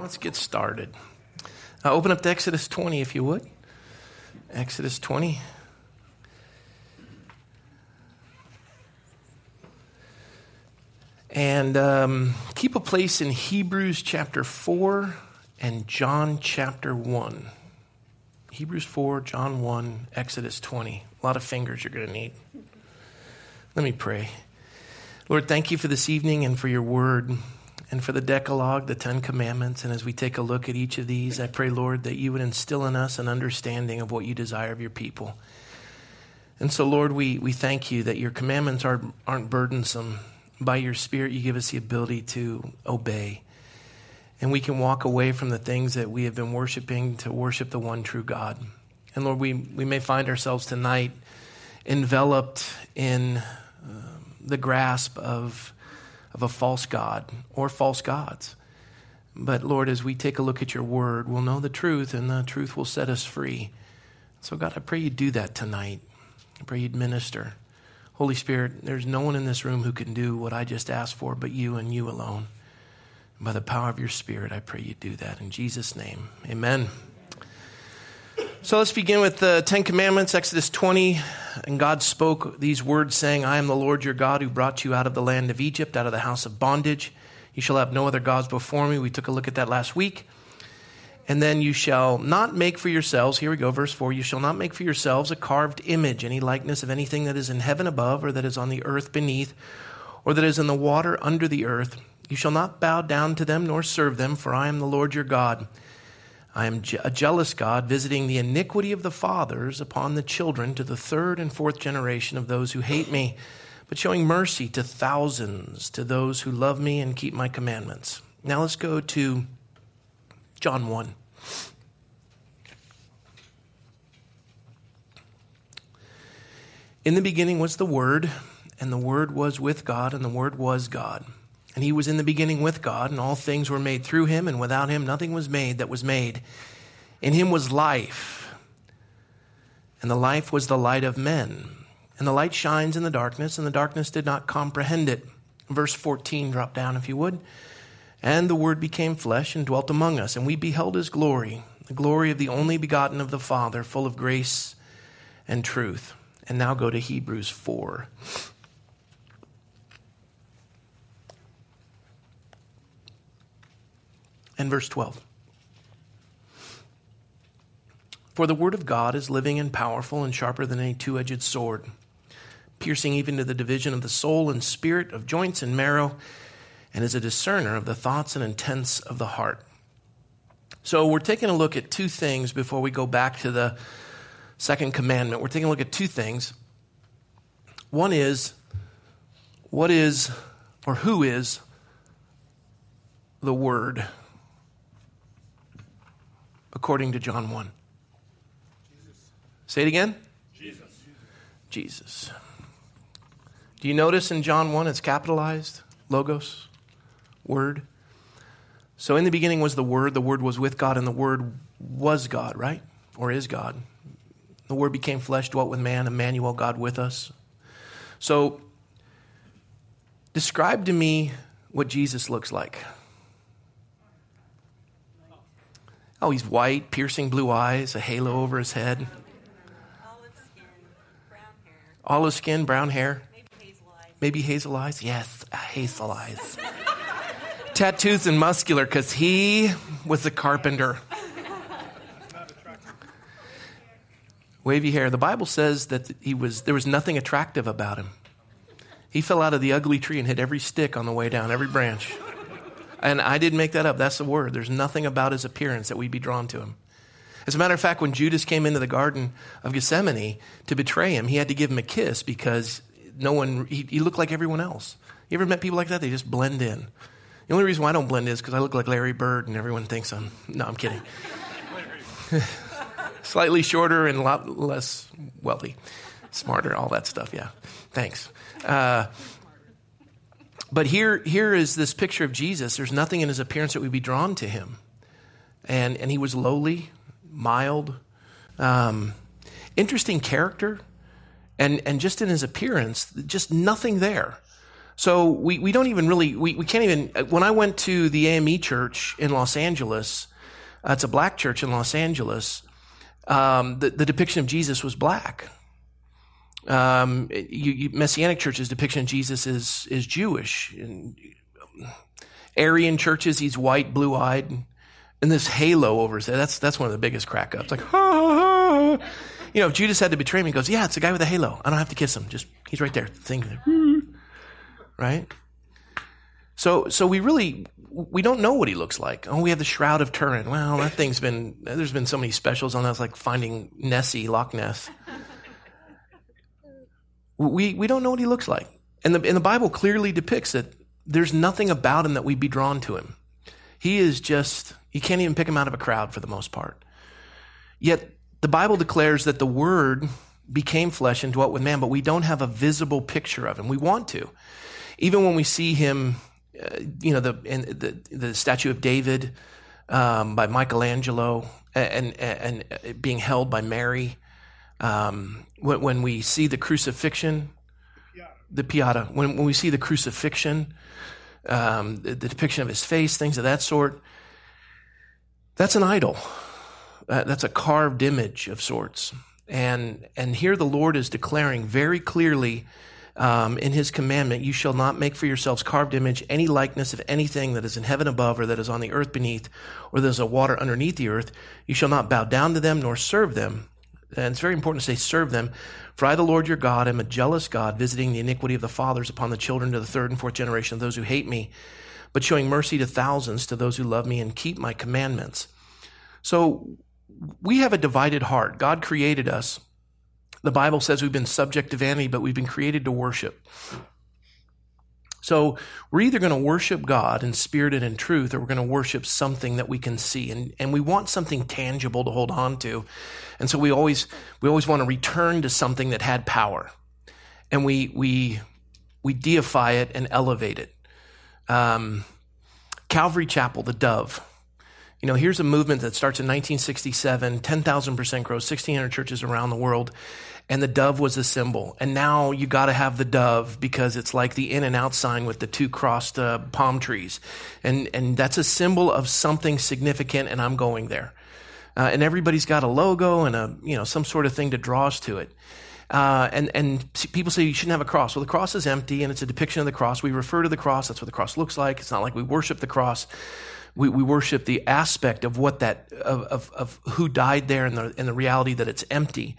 Let's get started. Uh, open up to Exodus 20, if you would. Exodus 20. And um, keep a place in Hebrews chapter 4 and John chapter 1. Hebrews 4, John 1, Exodus 20. A lot of fingers you're going to need. Let me pray. Lord, thank you for this evening and for your word and for the Decalogue, the Ten Commandments. And as we take a look at each of these, I pray, Lord, that you would instill in us an understanding of what you desire of your people. And so, Lord, we, we thank you that your commandments aren't, aren't burdensome. By your Spirit, you give us the ability to obey. And we can walk away from the things that we have been worshiping to worship the one true God. And Lord, we, we may find ourselves tonight enveloped in uh, the grasp of, of a false God or false gods. But Lord, as we take a look at your word, we'll know the truth and the truth will set us free. So, God, I pray you do that tonight. I pray you'd minister. Holy Spirit, there's no one in this room who can do what I just asked for but you and you alone. By the power of your Spirit, I pray you do that. In Jesus' name, amen. So let's begin with the Ten Commandments, Exodus 20. And God spoke these words, saying, I am the Lord your God who brought you out of the land of Egypt, out of the house of bondage. You shall have no other gods before me. We took a look at that last week. And then you shall not make for yourselves, here we go, verse 4 you shall not make for yourselves a carved image, any likeness of anything that is in heaven above, or that is on the earth beneath, or that is in the water under the earth. You shall not bow down to them nor serve them, for I am the Lord your God. I am a jealous God, visiting the iniquity of the fathers upon the children to the third and fourth generation of those who hate me, but showing mercy to thousands, to those who love me and keep my commandments. Now let's go to John 1. In the beginning was the Word, and the Word was with God, and the Word was God. And he was in the beginning with God, and all things were made through him, and without him nothing was made that was made. In him was life, and the life was the light of men. And the light shines in the darkness, and the darkness did not comprehend it. Verse 14, drop down if you would. And the Word became flesh and dwelt among us, and we beheld his glory, the glory of the only begotten of the Father, full of grace and truth. And now go to Hebrews 4. And verse 12. For the word of God is living and powerful and sharper than any two edged sword, piercing even to the division of the soul and spirit, of joints and marrow, and is a discerner of the thoughts and intents of the heart. So we're taking a look at two things before we go back to the second commandment. We're taking a look at two things. One is, what is, or who is the Word? According to John 1? Jesus. Say it again. Jesus. Jesus. Do you notice in John 1 it's capitalized? Logos, Word. So in the beginning was the Word, the Word was with God, and the Word was God, right? Or is God. The Word became flesh, dwelt with man, Emmanuel, God with us. So describe to me what Jesus looks like. Oh, he's white, piercing blue eyes, a halo over his head. Olive skin, brown hair. Olive skin, brown hair. Maybe hazel eyes. Maybe hazel eyes. Yes, hazel eyes. Tattoos and muscular because he was a carpenter. Wavy hair. The Bible says that he was there was nothing attractive about him. He fell out of the ugly tree and hit every stick on the way down, every branch. And I didn't make that up. That's the word. There's nothing about his appearance that we'd be drawn to him. As a matter of fact, when Judas came into the Garden of Gethsemane to betray him, he had to give him a kiss because no one, he, he looked like everyone else. You ever met people like that? They just blend in. The only reason why I don't blend is because I look like Larry Bird and everyone thinks I'm, no, I'm kidding. Slightly shorter and a lot less wealthy, smarter, all that stuff, yeah. Thanks. Uh, but here, here is this picture of Jesus. There's nothing in his appearance that would be drawn to him. And, and he was lowly, mild, um, interesting character. And, and just in his appearance, just nothing there. So we, we don't even really, we, we can't even, when I went to the AME church in Los Angeles, uh, it's a black church in Los Angeles, um, the, the depiction of Jesus was black. Um, you, you, Messianic churches' depiction of Jesus is, is Jewish. And Aryan churches, he's white, blue eyed, and this halo over his head. That's, that's one of the biggest crack ups. Like, ha, ha, ha. You know, if Judas had to betray me, he goes, Yeah, it's a guy with a halo. I don't have to kiss him. Just, he's right there. Thing, right? So, so we really, we don't know what he looks like. Oh, we have the Shroud of Turin. Well, that thing's been, there's been so many specials on that. It's like finding Nessie, Loch Ness. We, we don't know what he looks like. And the, and the Bible clearly depicts that there's nothing about him that we'd be drawn to him. He is just, you can't even pick him out of a crowd for the most part. Yet the Bible declares that the Word became flesh and dwelt with man, but we don't have a visible picture of him. We want to. Even when we see him, uh, you know, the, the, the statue of David um, by Michelangelo and, and, and, being held by Mary, um, when, when, we see the crucifixion, the Pieta, when, when we see the crucifixion, um, the, the depiction of his face, things of that sort, that's an idol. Uh, that's a carved image of sorts. And, and here the Lord is declaring very clearly um, in his commandment, you shall not make for yourselves carved image any likeness of anything that is in heaven above or that is on the earth beneath or that is a water underneath the earth. You shall not bow down to them nor serve them. And it's very important to say serve them. For I, the Lord your God, am a jealous God, visiting the iniquity of the fathers upon the children to the third and fourth generation of those who hate me, but showing mercy to thousands to those who love me and keep my commandments. So we have a divided heart. God created us. The Bible says we've been subject to vanity, but we've been created to worship. So we're either going to worship God in spirit and in truth, or we're going to worship something that we can see. And, and we want something tangible to hold on to. And so we always, we always want to return to something that had power. And we, we, we deify it and elevate it. Um, Calvary Chapel, the dove. You know, here's a movement that starts in 1967, 10,000% growth, 1,600 churches around the world, and the dove was a symbol. And now you got to have the dove because it's like the in and out sign with the two crossed uh, palm trees. And, and that's a symbol of something significant, and I'm going there. Uh, and everybody's got a logo and a, you know, some sort of thing to draw us to it. Uh, and, and people say you shouldn't have a cross. Well, the cross is empty and it's a depiction of the cross. We refer to the cross. That's what the cross looks like. It's not like we worship the cross we, we worship the aspect of what that of, of, of who died there and the, and the reality that it's empty.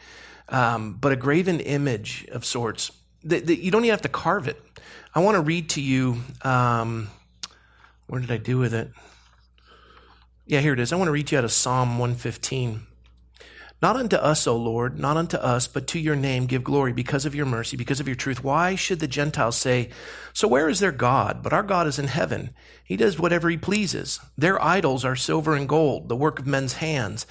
Um, but a graven image of sorts that, that, you don't even have to carve it. I want to read to you. Um, where did I do with it? Yeah, here it is. I want to read to you out of Psalm 115. Not unto us, O Lord, not unto us, but to your name give glory because of your mercy, because of your truth. Why should the Gentiles say, So where is their God? But our God is in heaven. He does whatever he pleases. Their idols are silver and gold, the work of men's hands.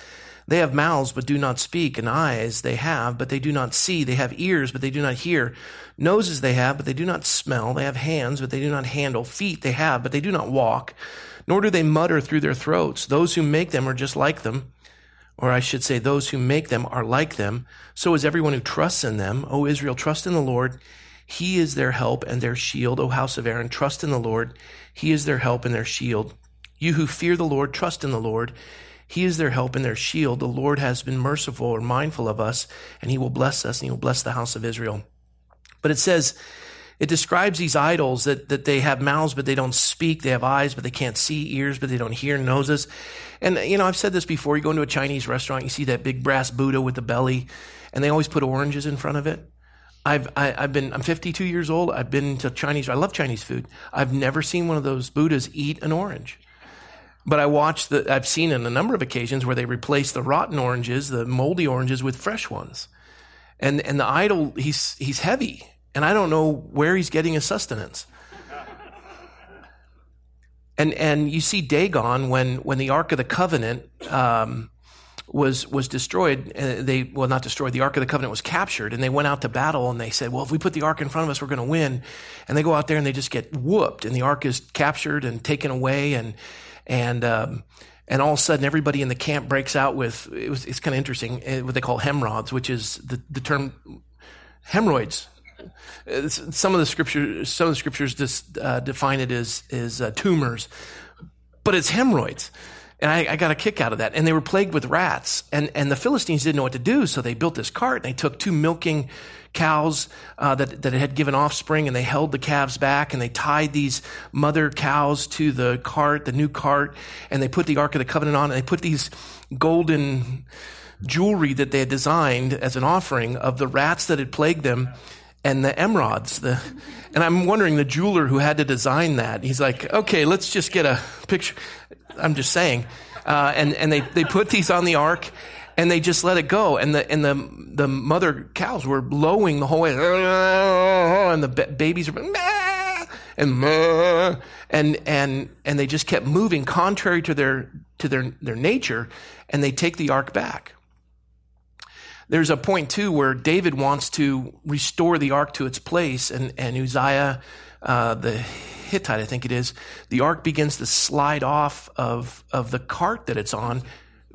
They have mouths, but do not speak, and eyes they have, but they do not see. They have ears, but they do not hear. Noses they have, but they do not smell. They have hands, but they do not handle. Feet they have, but they do not walk. Nor do they mutter through their throats. Those who make them are just like them or I should say, those who make them are like them. So is everyone who trusts in them. O Israel, trust in the Lord. He is their help and their shield. O house of Aaron, trust in the Lord. He is their help and their shield. You who fear the Lord, trust in the Lord. He is their help and their shield. The Lord has been merciful or mindful of us, and he will bless us, and he will bless the house of Israel. But it says, it describes these idols that, that they have mouths, but they don't speak. They have eyes, but they can't see, ears, but they don't hear, noses. And, you know, I've said this before. You go into a Chinese restaurant, you see that big brass Buddha with the belly, and they always put oranges in front of it. I've, I, have i have been, I'm 52 years old. I've been to Chinese, I love Chinese food. I've never seen one of those Buddhas eat an orange. But I watched the, I've seen in a number of occasions where they replace the rotten oranges, the moldy oranges with fresh ones. And, and the idol, he's, he's heavy and I don't know where he's getting his sustenance. And and you see Dagon when when the Ark of the Covenant um, was was destroyed. Uh, they well not destroyed. The Ark of the Covenant was captured, and they went out to battle. And they said, "Well, if we put the Ark in front of us, we're going to win." And they go out there and they just get whooped, and the Ark is captured and taken away, and and um, and all of a sudden everybody in the camp breaks out with it was, it's kind of interesting uh, what they call hemorrhoids, which is the, the term hemorrhoids some of the scriptures, some of the scriptures uh, define it as, as uh, tumors, but it's hemorrhoids. And I, I, got a kick out of that. And they were plagued with rats. And, and the Philistines didn't know what to do, so they built this cart and they took two milking cows uh, that, that had given offspring and they held the calves back and they tied these mother cows to the cart, the new cart, and they put the Ark of the Covenant on and they put these golden jewelry that they had designed as an offering of the rats that had plagued them and the emerods. The, and I'm wondering the jeweler who had to design that, he's like, okay, let's just get a picture. I'm just saying. Uh, and, and they, they put these on the ark and they just let it go. And the, and the, the mother cows were lowing the whole way. And the babies are, and, and, and, and they just kept moving contrary to their, to their, their nature. And they take the ark back. There's a point too where David wants to restore the ark to its place and, and Uzziah, uh, the Hittite, I think it is, the ark begins to slide off of, of the cart that it's on,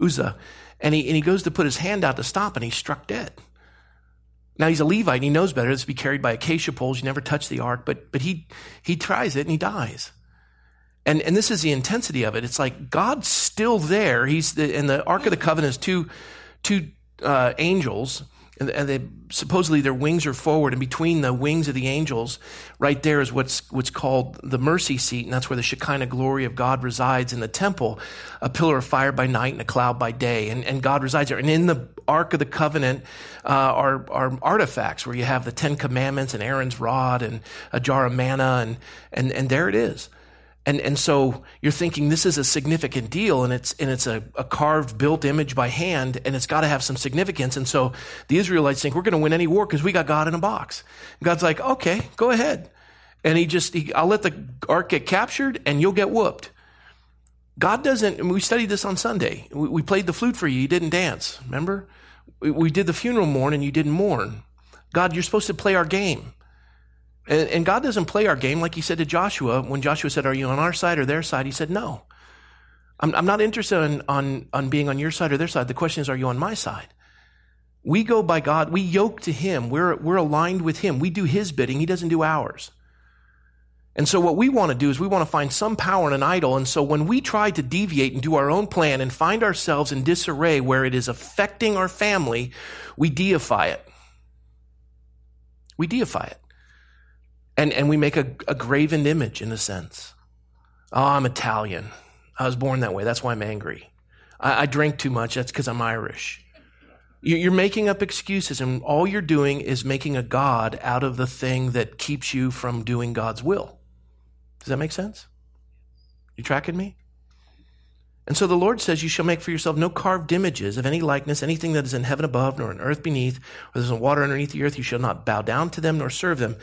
Uzzah. And he, and he goes to put his hand out to stop, and he's struck dead. Now he's a Levite, and he knows better. It's to be carried by acacia poles. You never touch the ark, but, but he, he tries it and he dies. And, and this is the intensity of it. It's like God's still there. He's the, and the Ark of the Covenant is two, two uh, angels and, and they, supposedly their wings are forward, and between the wings of the angels, right there is what's what's called the mercy seat, and that's where the Shekinah glory of God resides in the temple, a pillar of fire by night and a cloud by day, and, and God resides there. And in the Ark of the Covenant uh, are are artifacts where you have the Ten Commandments and Aaron's rod and a jar of manna, and and and there it is. And, and so you're thinking this is a significant deal and it's, and it's a, a carved, built image by hand and it's got to have some significance. And so the Israelites think we're going to win any war because we got God in a box. And God's like, okay, go ahead. And he just, he, I'll let the ark get captured and you'll get whooped. God doesn't, we studied this on Sunday. We, we played the flute for you. You didn't dance. Remember? We, we did the funeral mourn and you didn't mourn. God, you're supposed to play our game. And, and God doesn't play our game like he said to Joshua. When Joshua said, Are you on our side or their side? He said, No. I'm, I'm not interested in, on, on being on your side or their side. The question is, Are you on my side? We go by God. We yoke to Him. We're, we're aligned with Him. We do His bidding. He doesn't do ours. And so what we want to do is we want to find some power in an idol. And so when we try to deviate and do our own plan and find ourselves in disarray where it is affecting our family, we deify it. We deify it. And, and we make a, a graven image in a sense. Oh, I'm Italian. I was born that way. That's why I'm angry. I, I drink too much. That's because I'm Irish. You're making up excuses, and all you're doing is making a God out of the thing that keeps you from doing God's will. Does that make sense? You tracking me? And so the Lord says, You shall make for yourself no carved images of any likeness, anything that is in heaven above, nor in earth beneath, or there's in water underneath the earth. You shall not bow down to them nor serve them.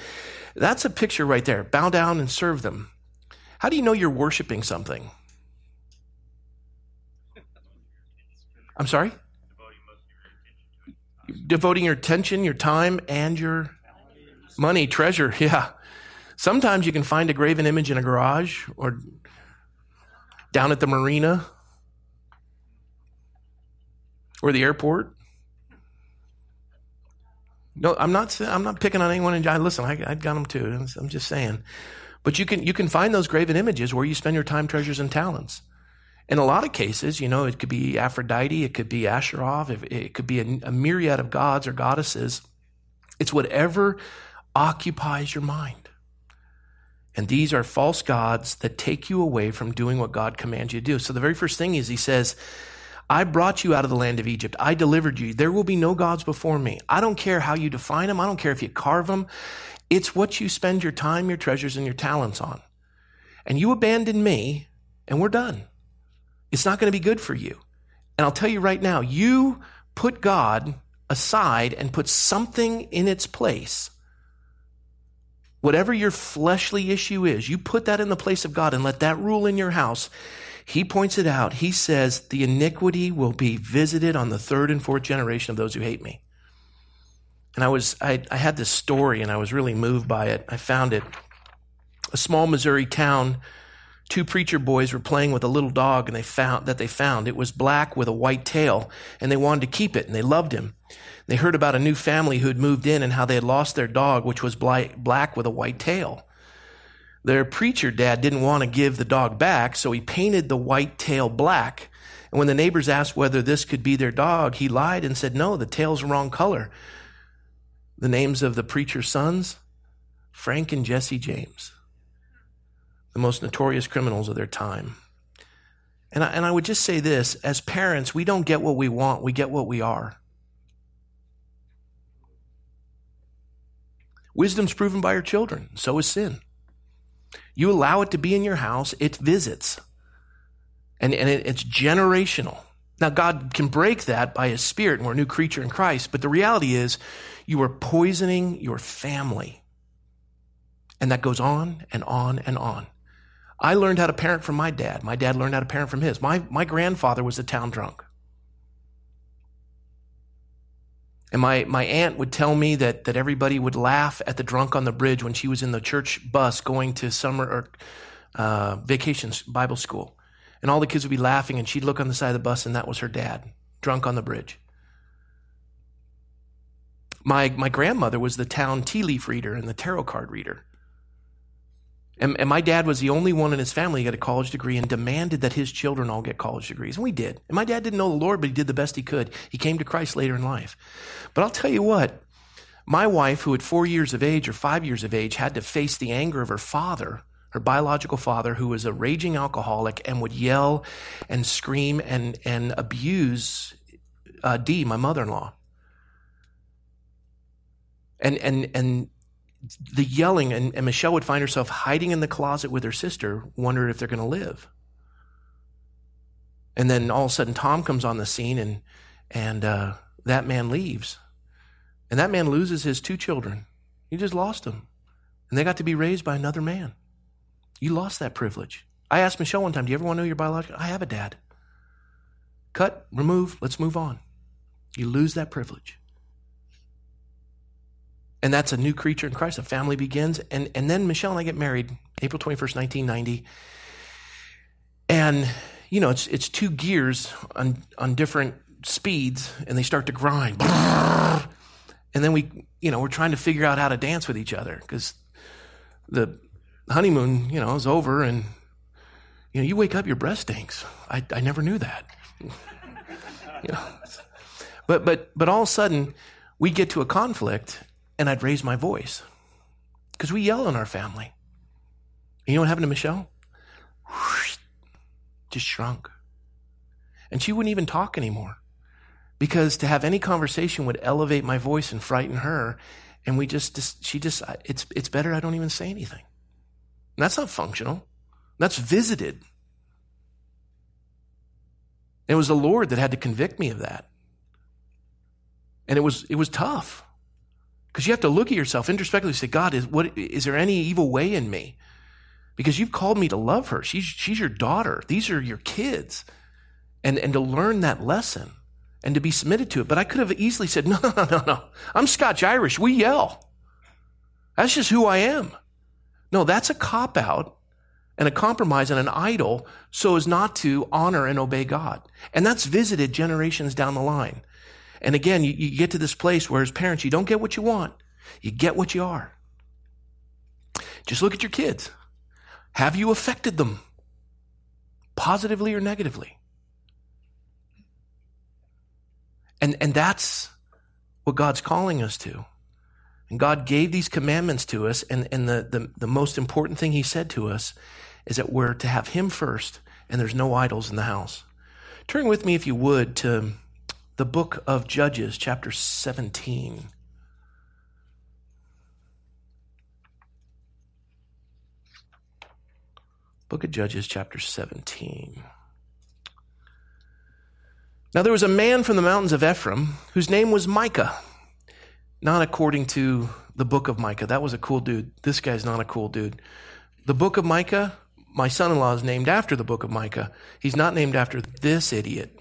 That's a picture right there. Bow down and serve them. How do you know you're worshiping something? I'm sorry? Devoting your attention, your time, and your money, treasure. Yeah. Sometimes you can find a graven image in a garage or down at the marina or the airport. No, I'm not. I'm not picking on anyone. And listen, I, I got them too. I'm just saying. But you can you can find those graven images where you spend your time, treasures, and talents. In a lot of cases, you know, it could be Aphrodite, it could be Asherov, it could be a, a myriad of gods or goddesses. It's whatever occupies your mind. And these are false gods that take you away from doing what God commands you to do. So the very first thing is he says, I brought you out of the land of Egypt. I delivered you. There will be no gods before me. I don't care how you define them. I don't care if you carve them. It's what you spend your time, your treasures, and your talents on. And you abandon me, and we're done. It's not going to be good for you. And I'll tell you right now, you put God aside and put something in its place Whatever your fleshly issue is, you put that in the place of God and let that rule in your house. He points it out. He says, the iniquity will be visited on the third and fourth generation of those who hate me. And I was, I, I had this story and I was really moved by it. I found it. A small Missouri town, two preacher boys were playing with a little dog and they found that they found it was black with a white tail and they wanted to keep it and they loved him. They heard about a new family who had moved in and how they had lost their dog, which was black with a white tail. Their preacher dad didn't want to give the dog back, so he painted the white tail black. And when the neighbors asked whether this could be their dog, he lied and said, no, the tail's the wrong color. The names of the preacher's sons? Frank and Jesse James, the most notorious criminals of their time. And I, and I would just say this as parents, we don't get what we want, we get what we are. Wisdom's proven by your children, so is sin. You allow it to be in your house, it visits. And, and it, it's generational. Now, God can break that by His Spirit, and we're a new creature in Christ, but the reality is you are poisoning your family. And that goes on and on and on. I learned how to parent from my dad. My dad learned how to parent from his. My, my grandfather was a town drunk. And my, my aunt would tell me that, that everybody would laugh at the drunk on the bridge when she was in the church bus going to summer or uh, vacation Bible school. And all the kids would be laughing, and she'd look on the side of the bus, and that was her dad, drunk on the bridge. My, my grandmother was the town tea leaf reader and the tarot card reader. And, and, my dad was the only one in his family who got a college degree and demanded that his children all get college degrees. And we did. And my dad didn't know the Lord, but he did the best he could. He came to Christ later in life. But I'll tell you what, my wife, who at four years of age or five years of age had to face the anger of her father, her biological father, who was a raging alcoholic and would yell and scream and, and abuse uh, Dee, my mother in law. And, and, and the yelling, and, and Michelle would find herself hiding in the closet with her sister, wondering if they're going to live. And then all of a sudden, Tom comes on the scene, and and uh, that man leaves, and that man loses his two children. He just lost them, and they got to be raised by another man. You lost that privilege. I asked Michelle one time, "Do you ever want to know your biological?" I have a dad. Cut, remove. Let's move on. You lose that privilege. And that's a new creature in Christ. A family begins. And, and then Michelle and I get married April 21st, 1990. And, you know, it's, it's two gears on, on different speeds and they start to grind. And then we, you know, we're trying to figure out how to dance with each other because the honeymoon, you know, is over and, you know, you wake up, your breast stinks. I, I never knew that. you know, but, but, but all of a sudden we get to a conflict and I'd raise my voice because we yell in our family. You know what happened to Michelle? Just shrunk. And she wouldn't even talk anymore because to have any conversation would elevate my voice and frighten her. And we just, just she just, it's, it's better I don't even say anything. And that's not functional. That's visited. It was the Lord that had to convict me of that. And it was, it was tough. Because you have to look at yourself introspectively and say, God, is, what, is there any evil way in me? Because you've called me to love her. She's, she's your daughter. These are your kids. And, and to learn that lesson and to be submitted to it. But I could have easily said, no, no, no, no. I'm Scotch Irish. We yell. That's just who I am. No, that's a cop out and a compromise and an idol so as not to honor and obey God. And that's visited generations down the line. And again, you, you get to this place where as parents, you don't get what you want. You get what you are. Just look at your kids. Have you affected them positively or negatively? And, and that's what God's calling us to. And God gave these commandments to us. And, and the, the, the most important thing He said to us is that we're to have Him first and there's no idols in the house. Turn with me, if you would, to the book of Judges, chapter 17. Book of Judges, chapter 17. Now there was a man from the mountains of Ephraim whose name was Micah. Not according to the book of Micah. That was a cool dude. This guy's not a cool dude. The book of Micah, my son in law is named after the book of Micah. He's not named after this idiot.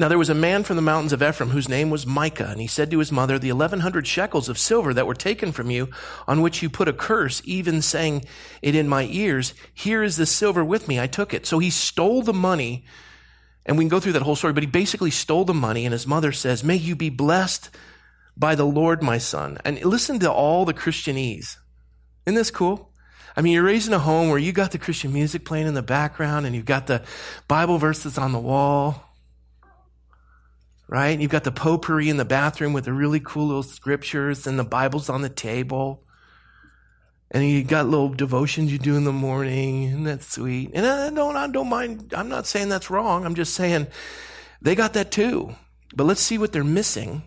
Now there was a man from the mountains of Ephraim whose name was Micah, and he said to his mother, The eleven hundred shekels of silver that were taken from you, on which you put a curse, even saying it in my ears, here is the silver with me, I took it. So he stole the money, and we can go through that whole story, but he basically stole the money, and his mother says, May you be blessed by the Lord, my son. And listen to all the Christianese. Isn't this cool? I mean, you're raised in a home where you got the Christian music playing in the background, and you've got the Bible verses on the wall right? You've got the potpourri in the bathroom with the really cool little scriptures, and the Bible's on the table. And you got little devotions you do in the morning, and that's sweet. And I don't, I don't mind. I'm not saying that's wrong. I'm just saying they got that too. But let's see what they're missing.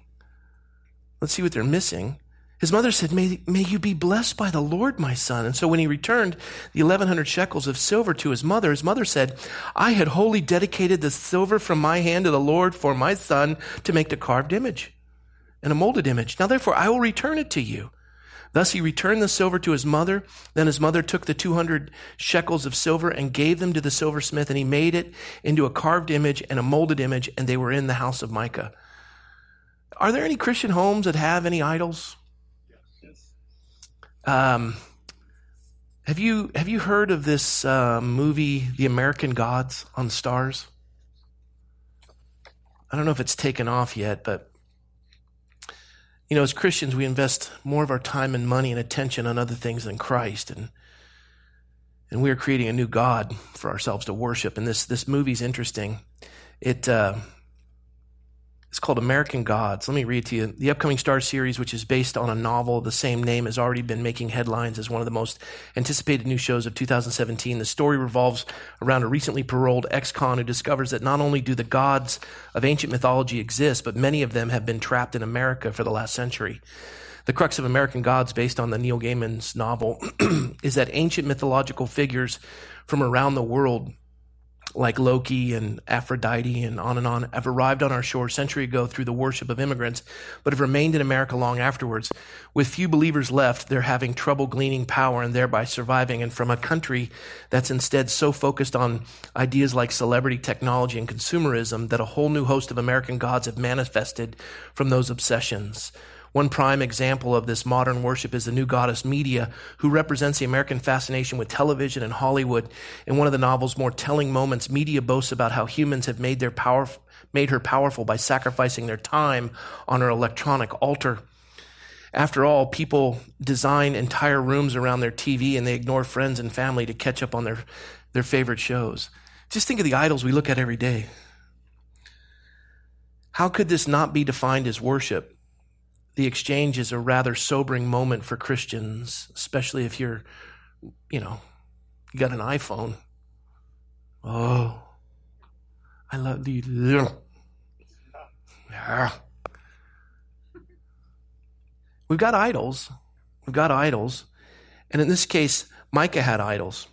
Let's see what they're missing. His mother said, may, may you be blessed by the Lord, my son. And so when he returned the 1100 shekels of silver to his mother, his mother said, I had wholly dedicated the silver from my hand to the Lord for my son to make the carved image and a molded image. Now therefore I will return it to you. Thus he returned the silver to his mother. Then his mother took the 200 shekels of silver and gave them to the silversmith, and he made it into a carved image and a molded image, and they were in the house of Micah. Are there any Christian homes that have any idols? Um, have you have you heard of this uh, movie, The American Gods, on Starz? I don't know if it's taken off yet, but you know, as Christians, we invest more of our time and money and attention on other things than Christ, and and we are creating a new God for ourselves to worship. And this this movie's interesting. It uh, it's called American Gods. Let me read to you. The upcoming Starz series, which is based on a novel of the same name, has already been making headlines as one of the most anticipated new shows of 2017. The story revolves around a recently paroled ex-con who discovers that not only do the gods of ancient mythology exist, but many of them have been trapped in America for the last century. The crux of American Gods, based on the Neil Gaiman's novel, is that ancient mythological figures from around the world like Loki and Aphrodite and on and on have arrived on our shore a century ago through the worship of immigrants, but have remained in America long afterwards. With few believers left, they're having trouble gleaning power and thereby surviving. And from a country that's instead so focused on ideas like celebrity technology and consumerism that a whole new host of American gods have manifested from those obsessions. One prime example of this modern worship is the new goddess Media, who represents the American fascination with television and Hollywood. In one of the novel's more telling moments, Media boasts about how humans have made, their power, made her powerful by sacrificing their time on her electronic altar. After all, people design entire rooms around their TV and they ignore friends and family to catch up on their, their favorite shows. Just think of the idols we look at every day. How could this not be defined as worship? The exchange is a rather sobering moment for Christians, especially if you're, you know, you got an iPhone. Oh, I love the. Yeah. We've got idols. We've got idols. And in this case, Micah had idols.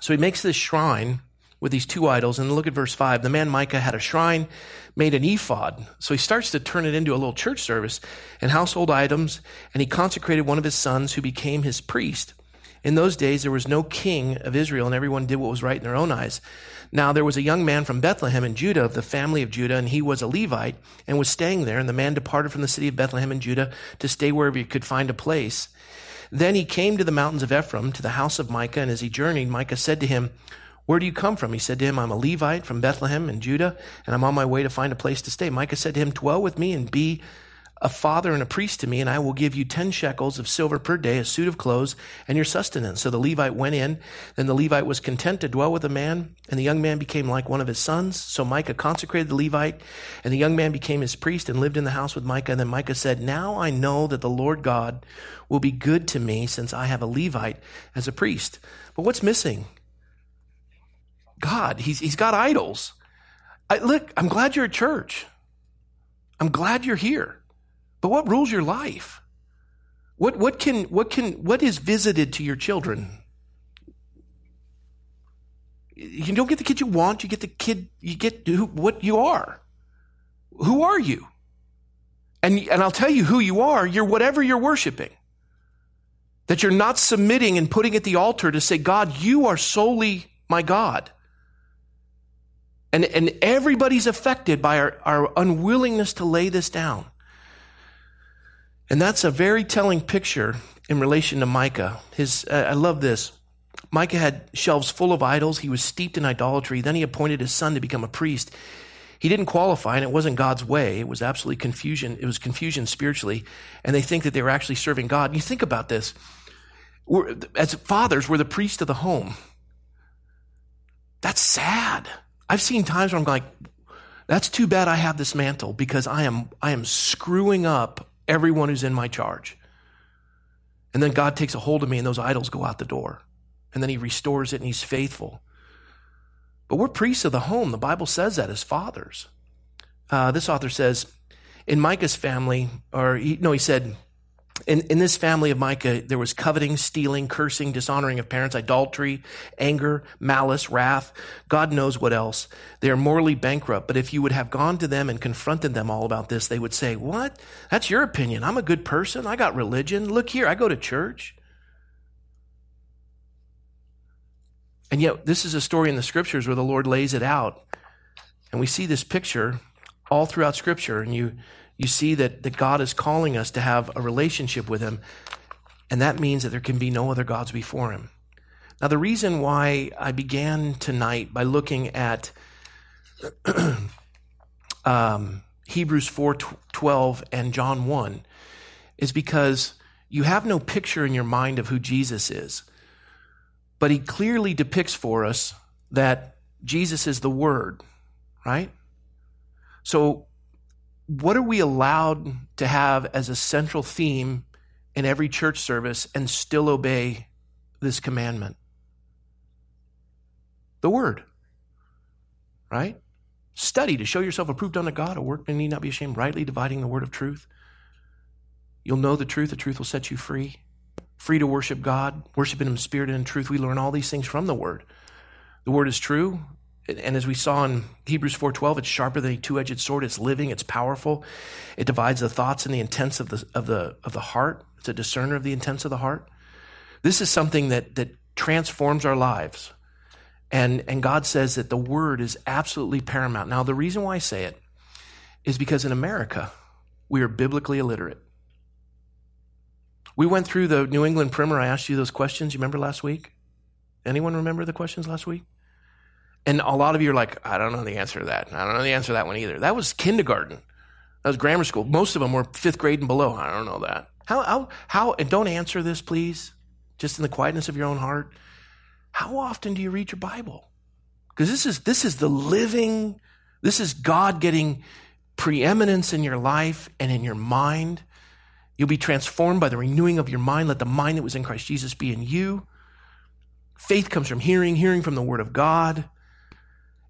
So he makes this shrine with these two idols. And look at verse 5. The man Micah had a shrine, made an ephod. So he starts to turn it into a little church service and household items. And he consecrated one of his sons who became his priest. In those days, there was no king of Israel, and everyone did what was right in their own eyes. Now, there was a young man from Bethlehem in Judah, of the family of Judah, and he was a Levite and was staying there. And the man departed from the city of Bethlehem in Judah to stay wherever he could find a place. Then he came to the mountains of Ephraim, to the house of Micah, and as he journeyed, Micah said to him, where do you come from? He said to him, I'm a Levite from Bethlehem in Judah, and I'm on my way to find a place to stay. Micah said to him, Dwell with me and be a father and a priest to me, and I will give you 10 shekels of silver per day, a suit of clothes, and your sustenance. So the Levite went in. Then the Levite was content to dwell with the man, and the young man became like one of his sons. So Micah consecrated the Levite, and the young man became his priest and lived in the house with Micah. And then Micah said, Now I know that the Lord God will be good to me since I have a Levite as a priest. But what's missing? God. He's, he's got idols. I, look, I'm glad you're at church. I'm glad you're here. But what rules your life? What, what can, what can, what is visited to your children? You don't get the kid you want. You get the kid, you get who, what you are. Who are you? And, and I'll tell you who you are. You're whatever you're worshiping. That you're not submitting and putting at the altar to say, God, you are solely my God. And, and everybody's affected by our, our unwillingness to lay this down. And that's a very telling picture in relation to Micah. His, uh, I love this. Micah had shelves full of idols. He was steeped in idolatry. Then he appointed his son to become a priest. He didn't qualify, and it wasn't God's way. It was absolutely confusion. It was confusion spiritually, and they think that they were actually serving God. And you think about this: we're, as fathers, we're the priest of the home. That's sad. I've seen times where I'm like, "That's too bad. I have this mantle because I am I am screwing up everyone who's in my charge." And then God takes a hold of me, and those idols go out the door, and then He restores it, and He's faithful. But we're priests of the home. The Bible says that as fathers. Uh, this author says, in Micah's family, or he, no, he said, in, in this family of Micah, there was coveting, stealing, cursing, dishonoring of parents, adultery, anger, malice, wrath. God knows what else. They are morally bankrupt. But if you would have gone to them and confronted them all about this, they would say, What? That's your opinion. I'm a good person. I got religion. Look here, I go to church. And yet, this is a story in the scriptures where the Lord lays it out. And we see this picture all throughout scripture. And you, you see that, that God is calling us to have a relationship with Him. And that means that there can be no other gods before Him. Now, the reason why I began tonight by looking at um, Hebrews 4 12 and John 1 is because you have no picture in your mind of who Jesus is. But he clearly depicts for us that Jesus is the Word, right? So, what are we allowed to have as a central theme in every church service and still obey this commandment? The Word, right? Study to show yourself approved unto God, a workman need not be ashamed, rightly dividing the word of truth. You'll know the truth, the truth will set you free free to worship God, worship Him in spirit and in truth. We learn all these things from the Word. The Word is true. And as we saw in Hebrews 4:12, it's sharper than a two-edged sword. It's living. It's powerful. It divides the thoughts and the intents of the of the of the heart. It's a discerner of the intents of the heart. This is something that that transforms our lives. And and God says that the Word is absolutely paramount. Now, the reason why I say it is because in America we are biblically illiterate. We went through the New England primer. I asked you those questions. You remember last week? Anyone remember the questions last week? And a lot of you are like, I don't know the answer to that. I don't know the answer to that one either. That was kindergarten. That was grammar school. Most of them were fifth grade and below. I don't know that. How, how, how, and don't answer this, please, just in the quietness of your own heart. How often do you read your Bible? Because this is, this is the living, this is God getting preeminence in your life and in your mind. You'll be transformed by the renewing of your mind. Let the mind that was in Christ Jesus be in you. Faith comes from hearing, hearing from the Word of God.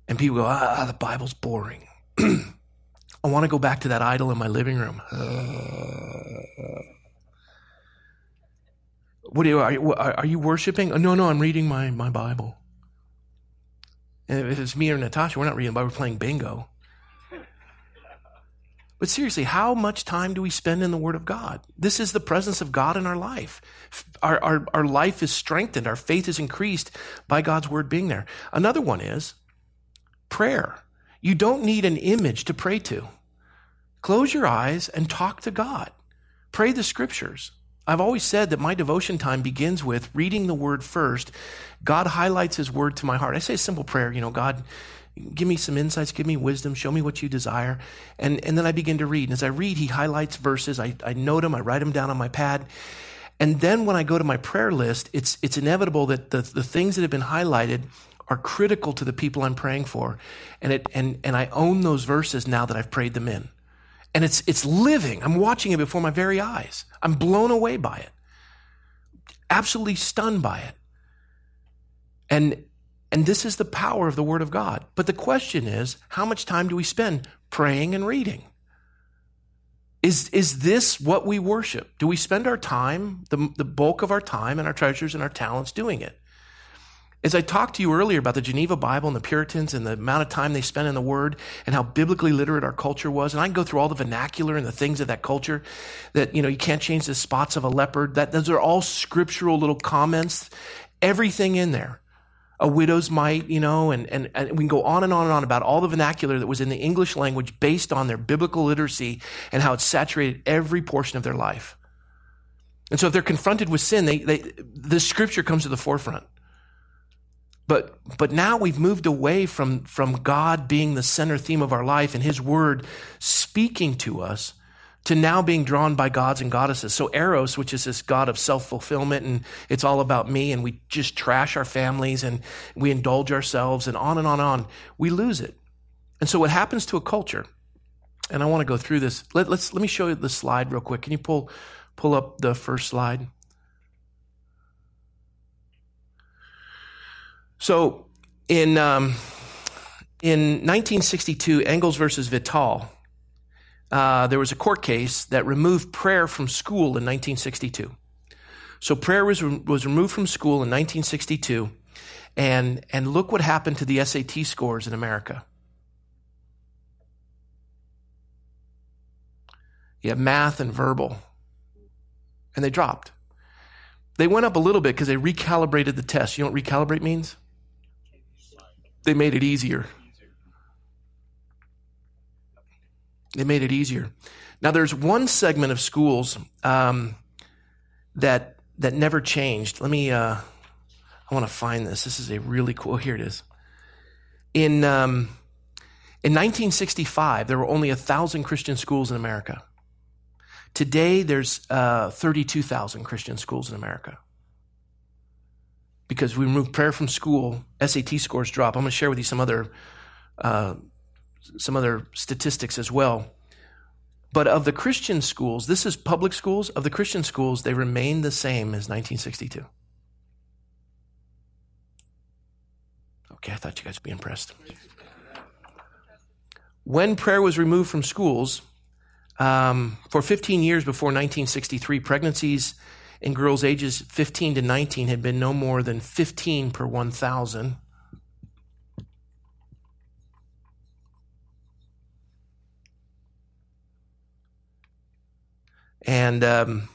And people go, ah, the Bible's boring. I want to go back to that idol in my living room. what are you, are you, are you worshiping? Oh, no, no, I'm reading my, my Bible. And if it's me or Natasha, we're not reading the Bible, we're playing bingo. But seriously, how much time do we spend in the Word of God? This is the presence of God in our life. Our, our, our life is strengthened, our faith is increased by God's Word being there. Another one is prayer. You don't need an image to pray to. Close your eyes and talk to God. Pray the scriptures. I've always said that my devotion time begins with reading the word first. God highlights his word to my heart. I say a simple prayer, you know, God, give me some insights, give me wisdom, show me what you desire. And, and then I begin to read. And as I read, he highlights verses. I, I note them, I write them down on my pad. And then when I go to my prayer list, it's, it's inevitable that the, the things that have been highlighted are critical to the people I'm praying for. And, it, and, and I own those verses now that I've prayed them in. And it's, it's living. I'm watching it before my very eyes. I'm blown away by it, absolutely stunned by it. And, and this is the power of the Word of God. But the question is, how much time do we spend praying and reading? Is, is this what we worship? Do we spend our time, the, the bulk of our time and our treasures and our talents doing it? As I talked to you earlier about the Geneva Bible and the Puritans and the amount of time they spent in the Word and how biblically literate our culture was, and I can go through all the vernacular and the things of that culture that, you know, you can't change the spots of a leopard. That, those are all scriptural little comments, everything in there a widow's mite, you know, and, and, and we can go on and on and on about all the vernacular that was in the English language based on their biblical literacy and how it saturated every portion of their life. And so if they're confronted with sin, they, they, the scripture comes to the forefront. But, but now we've moved away from, from God being the center theme of our life and His Word speaking to us to now being drawn by gods and goddesses. So Eros, which is this God of self-fulfillment and it's all about me and we just trash our families and we indulge ourselves and on and on and on, we lose it. And so what happens to a culture, and I want to go through this. Let, let's, let me show you the slide real quick. Can you pull, pull up the first slide? So in, um, in 1962, Engels versus Vitale, uh, there was a court case that removed prayer from school in 1962. So prayer was, was removed from school in 1962. And, and look what happened to the SAT scores in America. You have math and verbal. And they dropped. They went up a little bit because they recalibrated the test. You know what recalibrate means? They made it easier. They made it easier. Now, there's one segment of schools um, that that never changed. Let me. Uh, I want to find this. This is a really cool. Here it is. In um, in 1965, there were only thousand Christian schools in America. Today, there's uh, 32,000 Christian schools in America. Because we removed prayer from school, SAT scores drop. I'm going to share with you some other uh, some other statistics as well. But of the Christian schools, this is public schools, of the Christian schools, they remain the same as 1962. Okay, I thought you guys would be impressed. When prayer was removed from schools, um, for 15 years before 1963, pregnancies in girls ages 15 to 19 had been no more than 15 per 1,000. And um,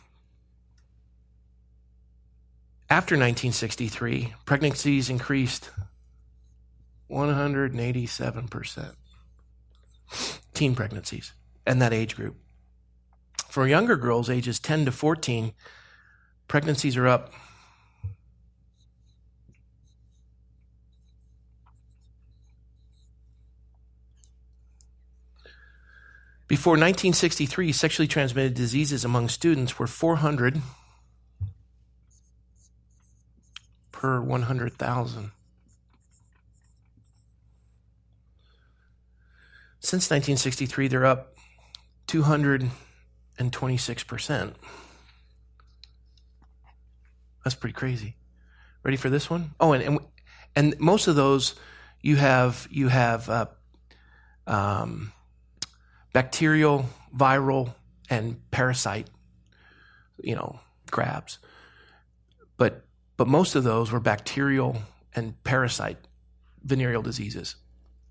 after 1963, pregnancies increased 187%. Teen pregnancies and that age group. For younger girls, ages 10 to 14, pregnancies are up Before 1963, sexually transmitted diseases among students were 400 per 100,000. Since 1963, they're up 226%. That's pretty crazy. Ready for this one? Oh, and and, and most of those you have you have uh, um, bacterial, viral, and parasite, you know, grabs. But but most of those were bacterial and parasite venereal diseases.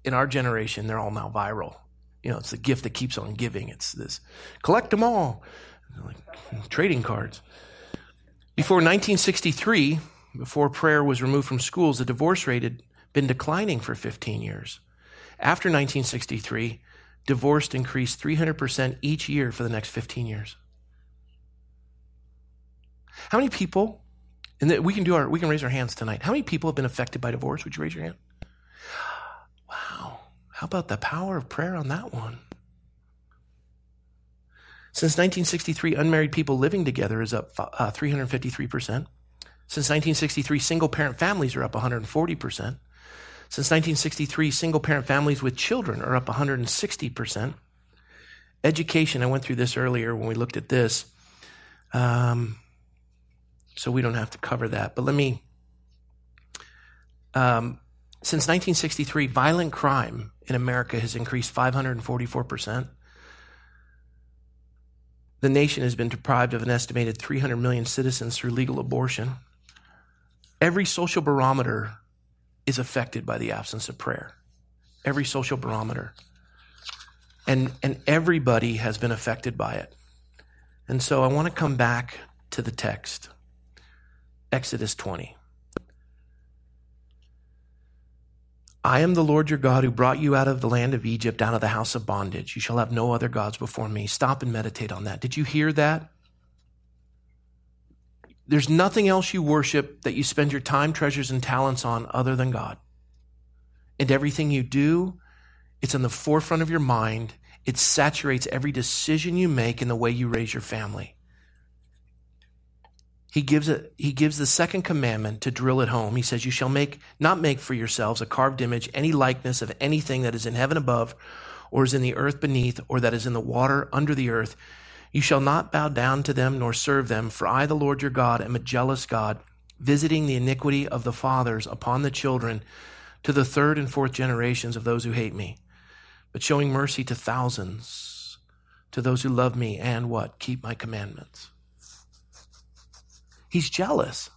In our generation, they're all now viral. You know, it's the gift that keeps on giving. It's this collect them all, like trading cards. Before 1963, before prayer was removed from schools, the divorce rate had been declining for 15 years. After 1963, divorce increased 300% each year for the next 15 years. How many people, and we can do our, we can raise our hands tonight. How many people have been affected by divorce? Would you raise your hand? Wow. How about the power of prayer on that one? Since 1963, unmarried people living together is up uh, 353%. Since 1963, single parent families are up 140%. Since 1963, single parent families with children are up 160%. Education, I went through this earlier when we looked at this. Um, so we don't have to cover that. But let me. Um, since 1963, violent crime in America has increased 544%. The nation has been deprived of an estimated 300 million citizens through legal abortion. Every social barometer is affected by the absence of prayer. Every social barometer. And, and everybody has been affected by it. And so I want to come back to the text Exodus 20. I am the Lord your God who brought you out of the land of Egypt, out of the house of bondage. You shall have no other gods before me. Stop and meditate on that. Did you hear that? There's nothing else you worship that you spend your time, treasures, and talents on other than God. And everything you do, it's in the forefront of your mind. It saturates every decision you make in the way you raise your family. He gives it, he gives the second commandment to drill it home. He says, You shall make not make for yourselves a carved image, any likeness of anything that is in heaven above, or is in the earth beneath, or that is in the water under the earth. You shall not bow down to them nor serve them, for I, the Lord your God, am a jealous God, visiting the iniquity of the fathers upon the children to the third and fourth generations of those who hate me, but showing mercy to thousands, to those who love me and what? Keep my commandments. He's jealous.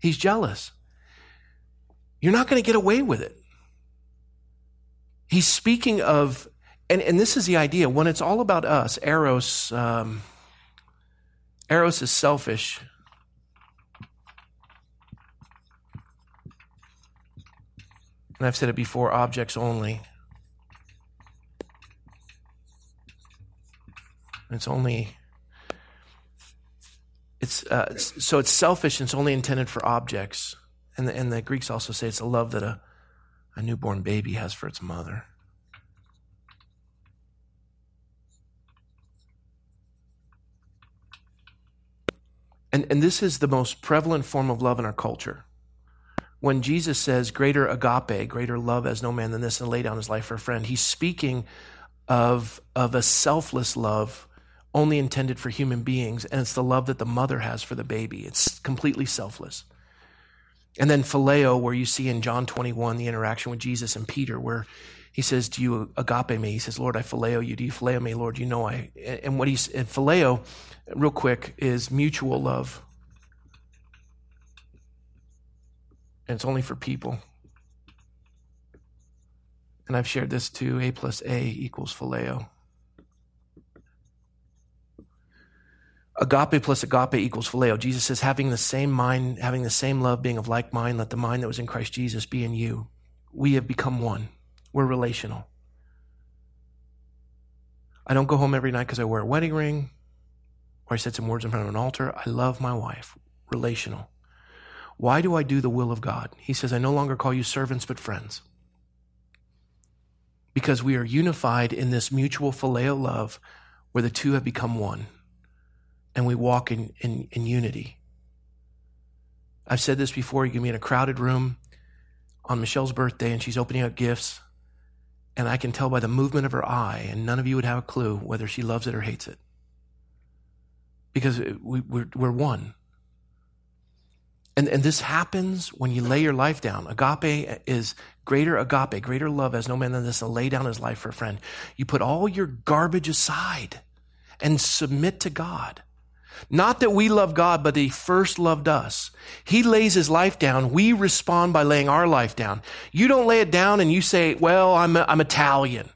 He's jealous. You're not going to get away with it. He's speaking of, and, and this is the idea when it's all about us, Eros, um, Eros is selfish. And I've said it before objects only. It's only it's uh, so it's selfish and it's only intended for objects. And the, and the Greeks also say it's a love that a, a newborn baby has for its mother. And, and this is the most prevalent form of love in our culture. When Jesus says, greater agape, greater love as no man than this, and lay down his life for a friend, he's speaking of, of a selfless love only intended for human beings, and it's the love that the mother has for the baby. It's completely selfless. And then phileo, where you see in John 21 the interaction with Jesus and Peter, where he says, Do you agape me? He says, Lord, I phileo you. Do you phileo me? Lord, you know I. And what he's, and phileo, real quick, is mutual love. And it's only for people. And I've shared this too. A plus A equals phileo. Agape plus agape equals phileo. Jesus says, having the same mind, having the same love, being of like mind, let the mind that was in Christ Jesus be in you. We have become one. We're relational. I don't go home every night because I wear a wedding ring or I said some words in front of an altar. I love my wife. Relational. Why do I do the will of God? He says, I no longer call you servants, but friends. Because we are unified in this mutual phileo love where the two have become one and we walk in, in, in unity. I've said this before. You can be in a crowded room on Michelle's birthday and she's opening up gifts, and I can tell by the movement of her eye, and none of you would have a clue whether she loves it or hates it. Because we, we're, we're one. And, and this happens when you lay your life down. Agape is greater agape, greater love as no man than this to lay down his life for a friend. You put all your garbage aside and submit to God. Not that we love God, but that He first loved us. He lays His life down. We respond by laying our life down. You don't lay it down and you say, well, I'm, I'm Italian.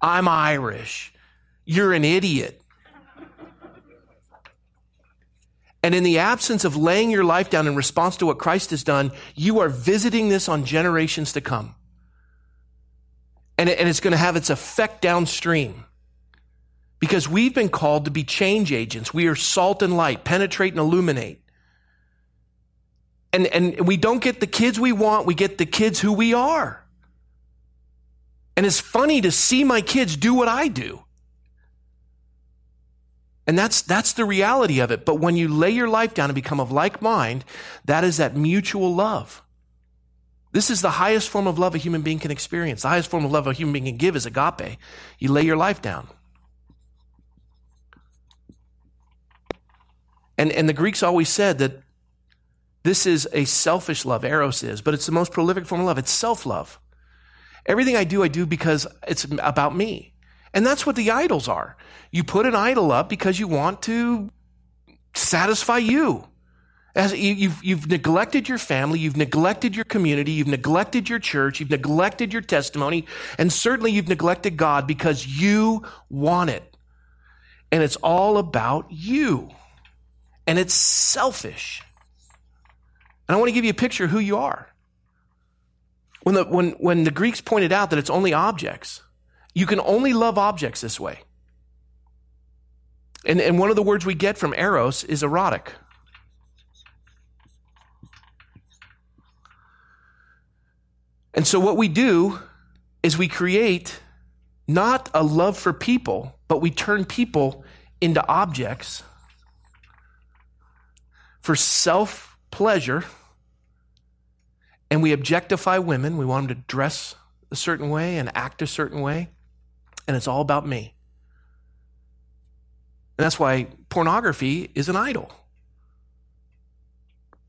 I'm Irish. You're an idiot. And in the absence of laying your life down in response to what Christ has done, you are visiting this on generations to come. And, it, and it's going to have its effect downstream. Because we've been called to be change agents. We are salt and light, penetrate and illuminate. And, and we don't get the kids we want, we get the kids who we are. And it's funny to see my kids do what I do. And that's, that's the reality of it. But when you lay your life down and become of like mind, that is that mutual love. This is the highest form of love a human being can experience. The highest form of love a human being can give is agape. You lay your life down. And, and the Greeks always said that this is a selfish love, eros is, but it's the most prolific form of love. It's self love. Everything I do, I do because it's about me. And that's what the idols are. You put an idol up because you want to satisfy you. As you've, you've neglected your family, you've neglected your community, you've neglected your church, you've neglected your testimony, and certainly you've neglected God because you want it. And it's all about you and it's selfish. And I want to give you a picture of who you are. When the, when, when the Greeks pointed out that it's only objects, you can only love objects this way. And, and one of the words we get from eros is erotic. And so what we do is we create not a love for people, but we turn people into objects for self pleasure. And we objectify women. We want them to dress a certain way and act a certain way. And it's all about me. And that's why pornography is an idol.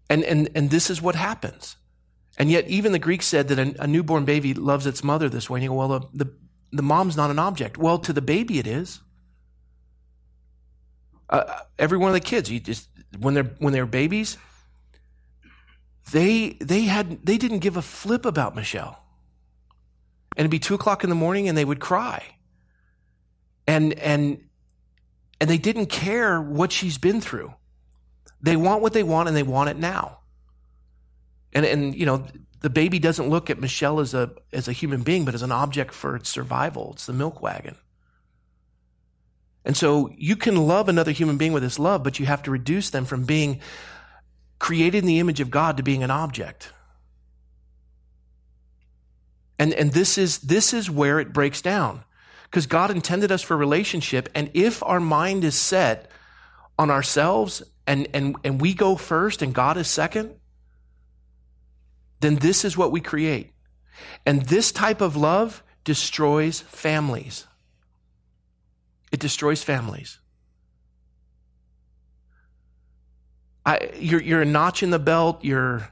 And, and, and this is what happens. And yet, even the Greeks said that a, a newborn baby loves its mother this way. And you go, well, the, the, the mom's not an object. Well, to the baby, it is. Uh, every one of the kids, you just when they're when they're babies, they they had they didn't give a flip about Michelle. And it'd be two o'clock in the morning, and they would cry. And and and they didn't care what she's been through. They want what they want, and they want it now. And, and you know, the baby doesn't look at Michelle as a, as a human being, but as an object for its survival. It's the milk wagon. And so you can love another human being with this love, but you have to reduce them from being created in the image of God to being an object. And, and this is, this is where it breaks down. Because God intended us for relationship. And if our mind is set on ourselves and, and, and we go first and God is second, then this is what we create. And this type of love destroys families. It destroys families. I, you're, you're a notch in the belt. You're,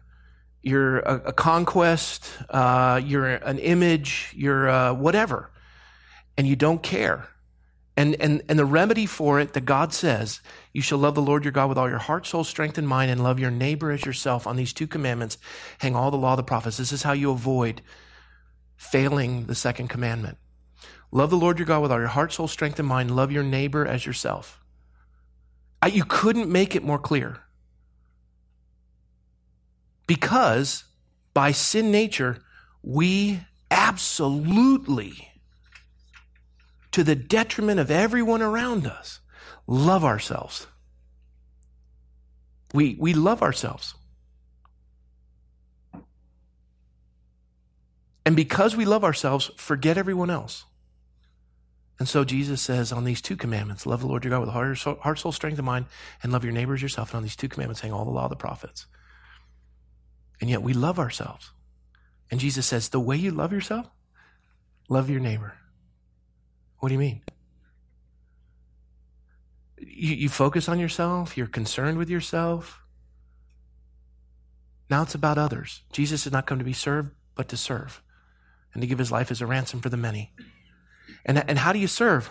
you're a, a conquest. Uh, you're an image. You're uh, whatever. And you don't care. And, and, and the remedy for it that God says, you shall love the Lord your God with all your heart, soul, strength, and mind, and love your neighbor as yourself. On these two commandments hang all the law of the prophets. This is how you avoid failing the second commandment. Love the Lord your God with all your heart, soul, strength, and mind. Love your neighbor as yourself. I, you couldn't make it more clear. Because by sin nature, we absolutely to the detriment of everyone around us, love ourselves. We, we love ourselves. And because we love ourselves, forget everyone else. And so Jesus says on these two commandments, love the Lord your God with heart, heart, soul, strength, and mind, and love your neighbors yourself. And on these two commandments hang all the law of the prophets. And yet we love ourselves. And Jesus says, the way you love yourself, love your neighbor. What do you mean? You, you focus on yourself, you're concerned with yourself. Now it's about others. Jesus did not come to be served, but to serve, and to give his life as a ransom for the many. And, and how do you serve?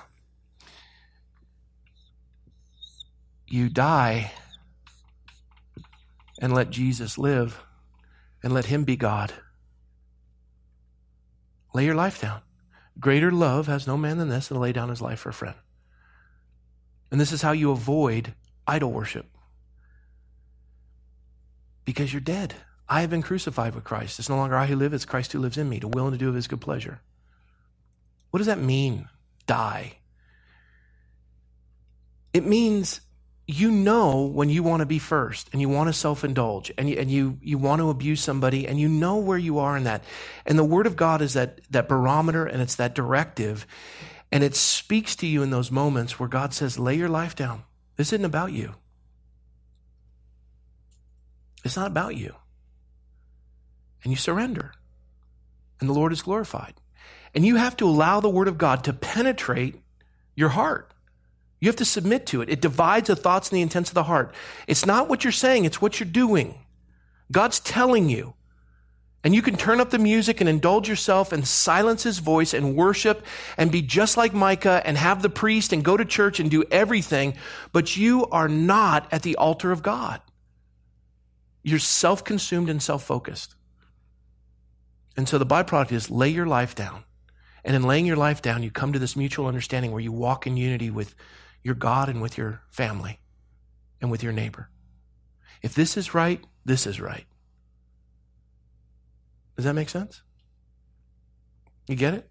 You die and let Jesus live and let him be God. Lay your life down. Greater love has no man than this, than to lay down his life for a friend. And this is how you avoid idol worship. Because you're dead. I have been crucified with Christ. It's no longer I who live, it's Christ who lives in me, to will and to do of his good pleasure. What does that mean, die? It means you know when you want to be first and you want to self-indulge and you, and you, you want to abuse somebody and you know where you are in that. And the word of God is that, that barometer and it's that directive. And it speaks to you in those moments where God says, lay your life down. This isn't about you. It's not about you. And you surrender. And the Lord is glorified. And you have to allow the word of God to penetrate your heart. You have to submit to it. It divides the thoughts and the intents of the heart. It's not what you're saying, it's what you're doing. God's telling you. And you can turn up the music and indulge yourself and silence his voice and worship and be just like Micah and have the priest and go to church and do everything, but you are not at the altar of God. You're self consumed and self focused. And so the byproduct is lay your life down. And in laying your life down, you come to this mutual understanding where you walk in unity with your God and with your family and with your neighbor. If this is right, this is right. Does that make sense? You get it?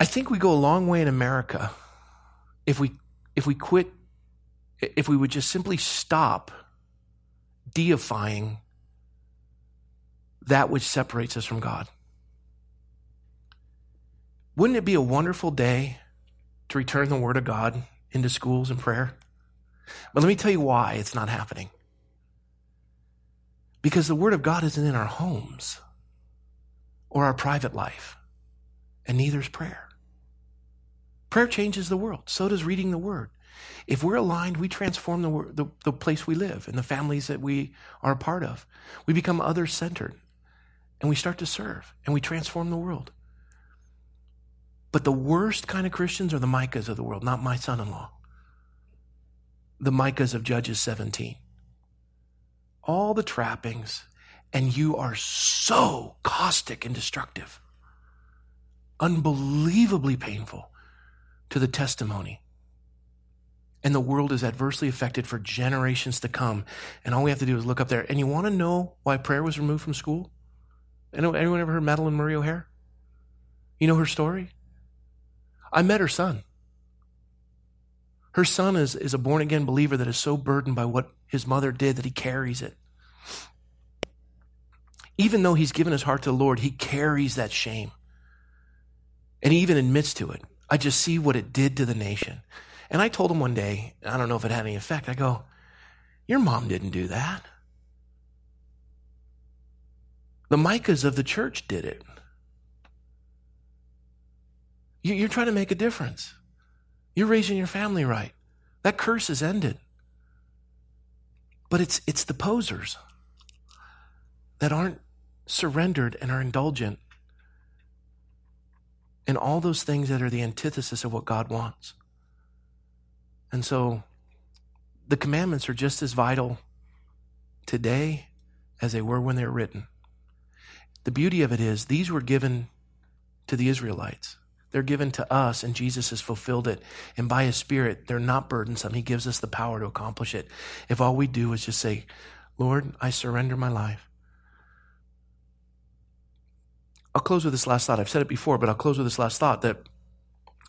I think we go a long way in America if we if we quit if we would just simply stop deifying that which separates us from God. Wouldn't it be a wonderful day to return the Word of God into schools and prayer? But let me tell you why it's not happening. Because the Word of God isn't in our homes or our private life, and neither is prayer. Prayer changes the world, so does reading the Word. If we're aligned, we transform the, the, the place we live and the families that we are a part of. We become other centered and we start to serve and we transform the world. But the worst kind of Christians are the Micahs of the world, not my son in law. The Micahs of Judges 17. All the trappings, and you are so caustic and destructive, unbelievably painful to the testimony. And the world is adversely affected for generations to come. And all we have to do is look up there. And you want to know why prayer was removed from school? Anyone ever heard Madalyn Murray O'Hair? You know her story? I met her son. Her son is, is a born again believer that is so burdened by what his mother did that he carries it. Even though he's given his heart to the Lord, he carries that shame. And he even admits to it. I just see what it did to the nation. And I told him one day, I don't know if it had any effect, I go, Your mom didn't do that. The Micahs of the church did it. You're trying to make a difference. You're raising your family right. That curse is ended. But it's, it's the posers that aren't surrendered and are indulgent in all those things that are the antithesis of what God wants. And so the commandments are just as vital today as they were when they were written. The beauty of it is these were given to the Israelites. They're given to us, and Jesus has fulfilled it. And by His Spirit, they're not burdensome. He gives us the power to accomplish it. If all we do is just say, Lord, I surrender my life. I'll close with this last thought. I've said it before, but I'll close with this last thought that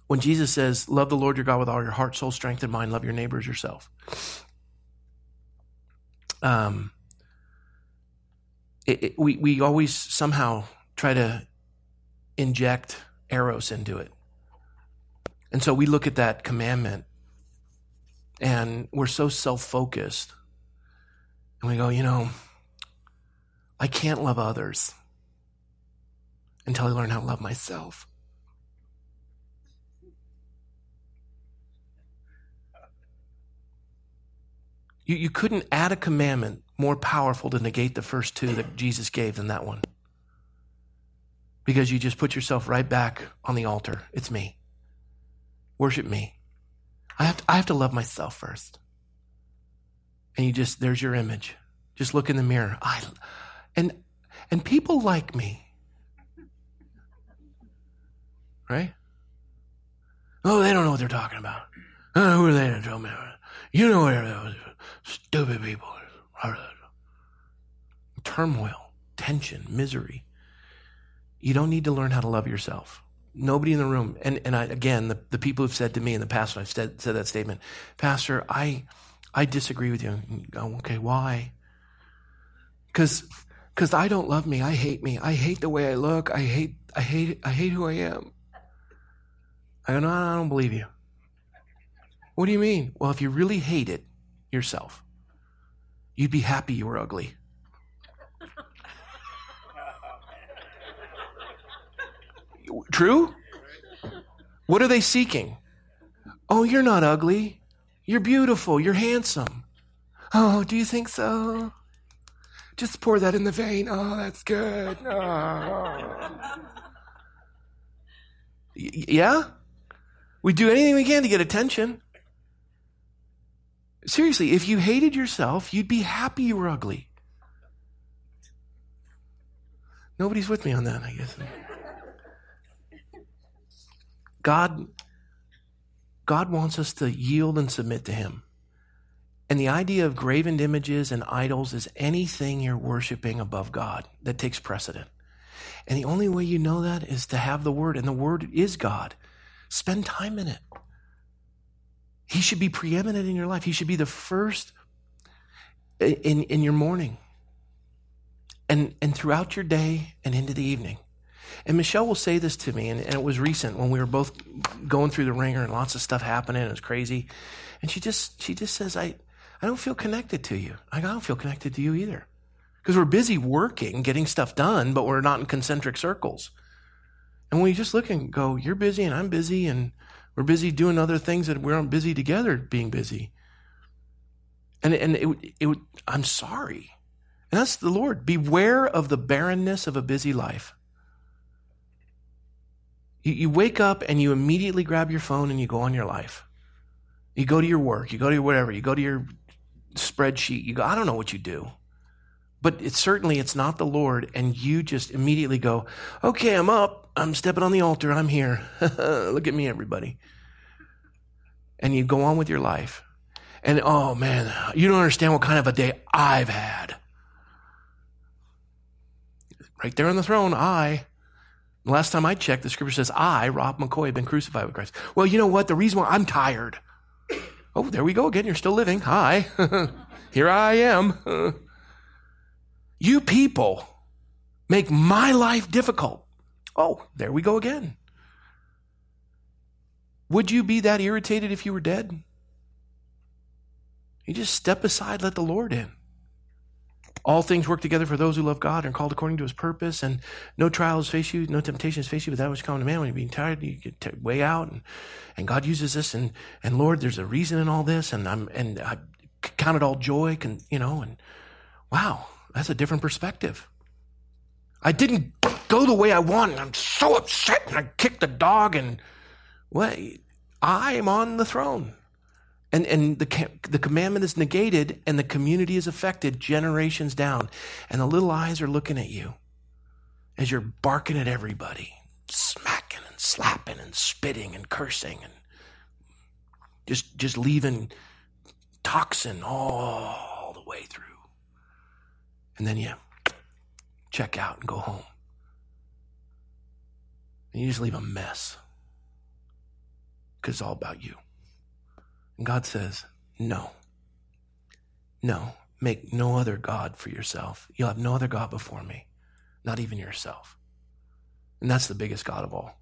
when Jesus says, Love the Lord your God with all your heart, soul, strength, and mind, love your neighbors yourself. Um, it, it, we, we always somehow try to inject eros into it. And so we look at that commandment and we're so self focused. And we go, you know, I can't love others until I learn how to love myself. You, you couldn't add a commandment more powerful to negate the first two that Jesus gave than that one. Because you just put yourself right back on the altar. It's me. Worship me. I have to, I have to love myself first. And you just, there's your image. Just look in the mirror. I, and, and people like me. Right? Oh, they don't know what they're talking about. Oh, who are they to tell me? You know what they're Stupid people. Turmoil, tension, misery. You don't need to learn how to love yourself. Nobody in the room, and, and I, again, the, the people who've said to me in the past when I've said, said that statement, Pastor, I, I disagree with you. you go, okay, why? Because because I don't love me. I hate me. I hate the way I look. I hate I hate I hate who I am. I go, no, I don't believe you. What do you mean? Well, if you really hate it yourself, you'd be happy you were ugly. True? What are they seeking? Oh, you're not ugly. You're beautiful. You're handsome. Oh, do you think so? Just pour that in the vein. Oh, that's good. Oh. Yeah? We do anything we can to get attention. Seriously, if you hated yourself, you'd be happy you were ugly. Nobody's with me on that, I guess. God, God wants us to yield and submit to Him. And the idea of graven images and idols is anything you're worshiping above God that takes precedent. And the only way you know that is to have the Word, and the Word is God. Spend time in it. He should be preeminent in your life. He should be the first in, in your morning and, and throughout your day and into the evening. And Michelle will say this to me, and, and, it was recent when we were both going through the wringer and lots of stuff happening. It was crazy. And she just, she just says, I, I don't feel connected to you. I don't feel connected to you either. Because we're busy working, getting stuff done, but we're not in concentric circles. And you just look and go, you're busy and I'm busy and we're busy doing other things that we aren't busy together being busy. And, and it, it, I'm sorry. And that's the Lord. Beware of the barrenness of a busy life. You, you wake up and you immediately grab your phone and you go on your life. You go to your work, you go to your whatever, you go to your spreadsheet, you go, I don't know what you do. But it's certainly it's not the Lord, and you just immediately go, Okay, I'm up, I'm stepping on the altar, I'm here. Look at me, everybody. And you go on with your life. And oh man, you don't understand what kind of a day I've had. Right there on the throne, I. last time I checked, the scripture says, I, Rob McCoy, have been crucified with Christ. Well, you know what? The reason why I'm tired. Oh, there we go again. You're still living. Hi. Here I am. you people make my life difficult. Oh, there we go again. Would you be that irritated if you were dead? You just step aside, let the Lord in. All things work together for those who love God and are called according to his purpose, and no trials face you, no temptations face you, but that which comes to man when you're being tired, you get way out, and, and God uses this, and, and Lord, there's a reason in all this, and I'm and I count it all joy, can you know, and wow, that's a different perspective. I didn't go the way I wanted. I'm so upset, and I kicked the dog, and what? I am on the throne. And, and the, the commandment is negated and the community is affected generations down. And the little eyes are looking at you as you're barking at everybody, smacking and slapping and spitting and cursing and just, just leaving toxin all the way through. And then you check out and go home. And you just leave a mess because it's all about you. And God says, No. No. Make no other God for yourself. You'll have no other God before me, not even yourself. And that's the biggest God of all.